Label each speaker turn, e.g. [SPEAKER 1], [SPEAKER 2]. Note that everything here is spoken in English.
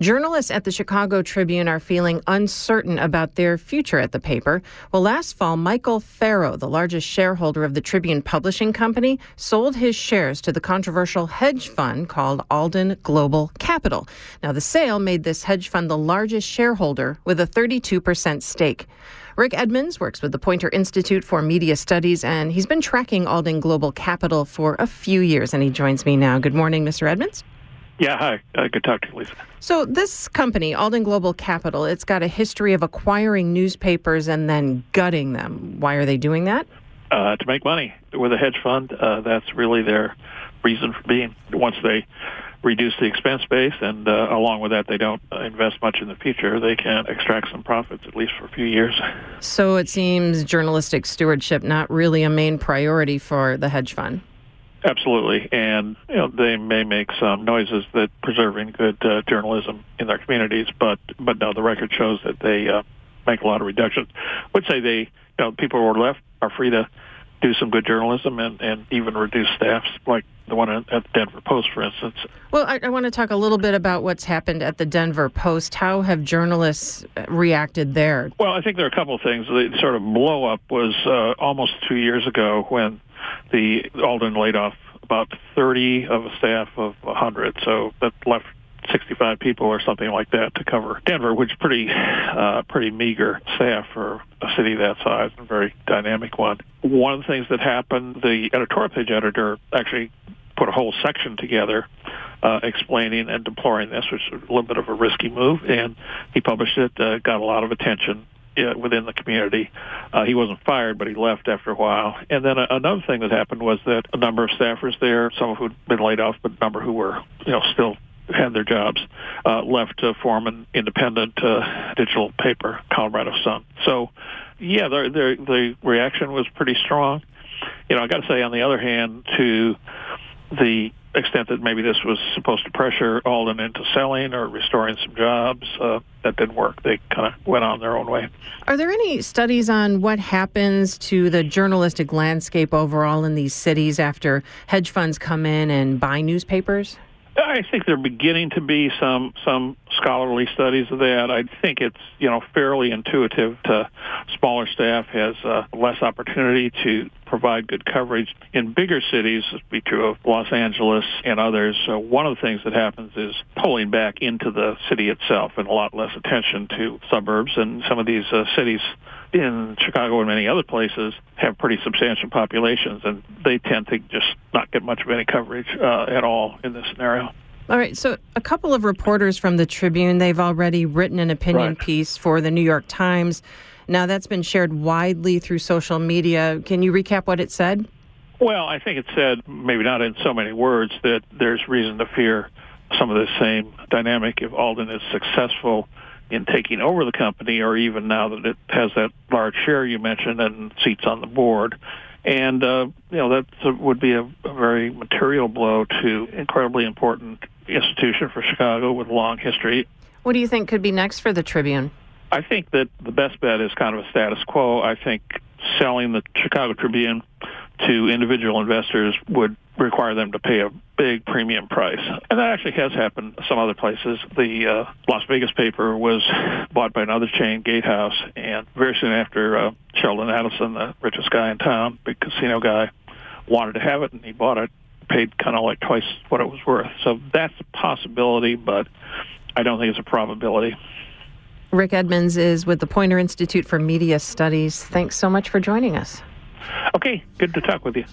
[SPEAKER 1] Journalists at the Chicago Tribune are feeling uncertain about their future at the paper. Well, last fall, Michael Ferro, the largest shareholder of the Tribune Publishing Company, sold his shares to the controversial hedge fund called Alden Global Capital. Now, the sale made this hedge fund the largest shareholder with a 32% stake. Rick Edmonds works with the Poynter Institute for Media Studies, and he's been tracking Alden Global Capital for a few years, and he joins me now. Good morning, Mr. Edmonds.
[SPEAKER 2] Yeah, hi. Uh, good talk to you, Lisa.
[SPEAKER 1] So, this company, Alden Global Capital, it's got a history of acquiring newspapers and then gutting them. Why are they doing that?
[SPEAKER 2] Uh, to make money. With a hedge fund, uh, that's really their reason for being. Once they reduce the expense base, and uh, along with that, they don't invest much in the future, they can extract some profits, at least for a few years.
[SPEAKER 1] So, it seems journalistic stewardship not really a main priority for the hedge fund.
[SPEAKER 2] Absolutely, and you know they may make some noises that preserving good uh, journalism in their communities, but but no, the record shows that they uh, make a lot of reductions. I would say they, you know, people who are left are free to do some good journalism and and even reduce staffs, like the one at the Denver Post, for instance.
[SPEAKER 1] Well, I, I want to talk a little bit about what's happened at the Denver Post. How have journalists uh, reacted there?
[SPEAKER 2] Well, I think there are a couple of things. The sort of blow up was uh, almost two years ago when the Alden laid off about 30 of a staff of 100, so that left 65 people or something like that to cover Denver, which is pretty uh, pretty meager staff for a city that size and very dynamic one. One of the things that happened, the editorial page editor actually put a whole section together uh, explaining and deploring this, which was a little bit of a risky move, and he published it, uh, got a lot of attention uh, within the community. Uh, he wasn't fired, but he left after a while. And then uh, another thing that happened was that a number of staffers there, some of who'd been laid off, but a number who were, you know, still had their jobs, uh, left to form an independent uh, digital paper, Colorado Sun. So, yeah, the, reaction was pretty strong. You know, I got to say, on the other hand, to the extent that maybe this was supposed to pressure Alden into selling or restoring some jobs. Uh, that didn't work. They kind of went on their own way.
[SPEAKER 1] Are there any studies on what happens to the journalistic landscape overall in these cities after hedge funds come in and buy newspapers?
[SPEAKER 2] I think there are beginning to be some some scholarly studies of that. I think it's you know fairly intuitive. To smaller staff has uh, less opportunity to provide good coverage. In bigger cities, be true of Los Angeles and others. Uh, one of the things that happens is pulling back into the city itself and a lot less attention to suburbs. And some of these uh, cities in Chicago and many other places have pretty substantial populations, and they tend to just not get much of any coverage uh, at all in this scenario.
[SPEAKER 1] All right, so a couple of reporters from the Tribune, they've already written an opinion right. piece for the New York Times. Now, that's been shared widely through social media. Can you recap what it said?
[SPEAKER 2] Well, I think it said, maybe not in so many words, that there's reason to fear some of the same dynamic if Alden is successful in taking over the company, or even now that it has that large share you mentioned and seats on the board. And, uh, you know, that would be a, a very material blow to incredibly important institution for Chicago with a long history.
[SPEAKER 1] What do you think could be next for the Tribune?
[SPEAKER 2] I think that the best bet is kind of a status quo. I think selling the Chicago Tribune to individual investors would require them to pay a big premium price. And that actually has happened some other places. The uh, Las Vegas paper was bought by another chain, Gatehouse, and very soon after, uh, Sheldon Adelson, the richest guy in town, big casino guy, wanted to have it, and he bought it paid kind of like twice what it was worth. So that's a possibility, but I don't think it's a probability.
[SPEAKER 1] Rick Edmonds is with the Poynter Institute for Media Studies. Thanks so much for joining us.
[SPEAKER 2] Okay, good to talk with you.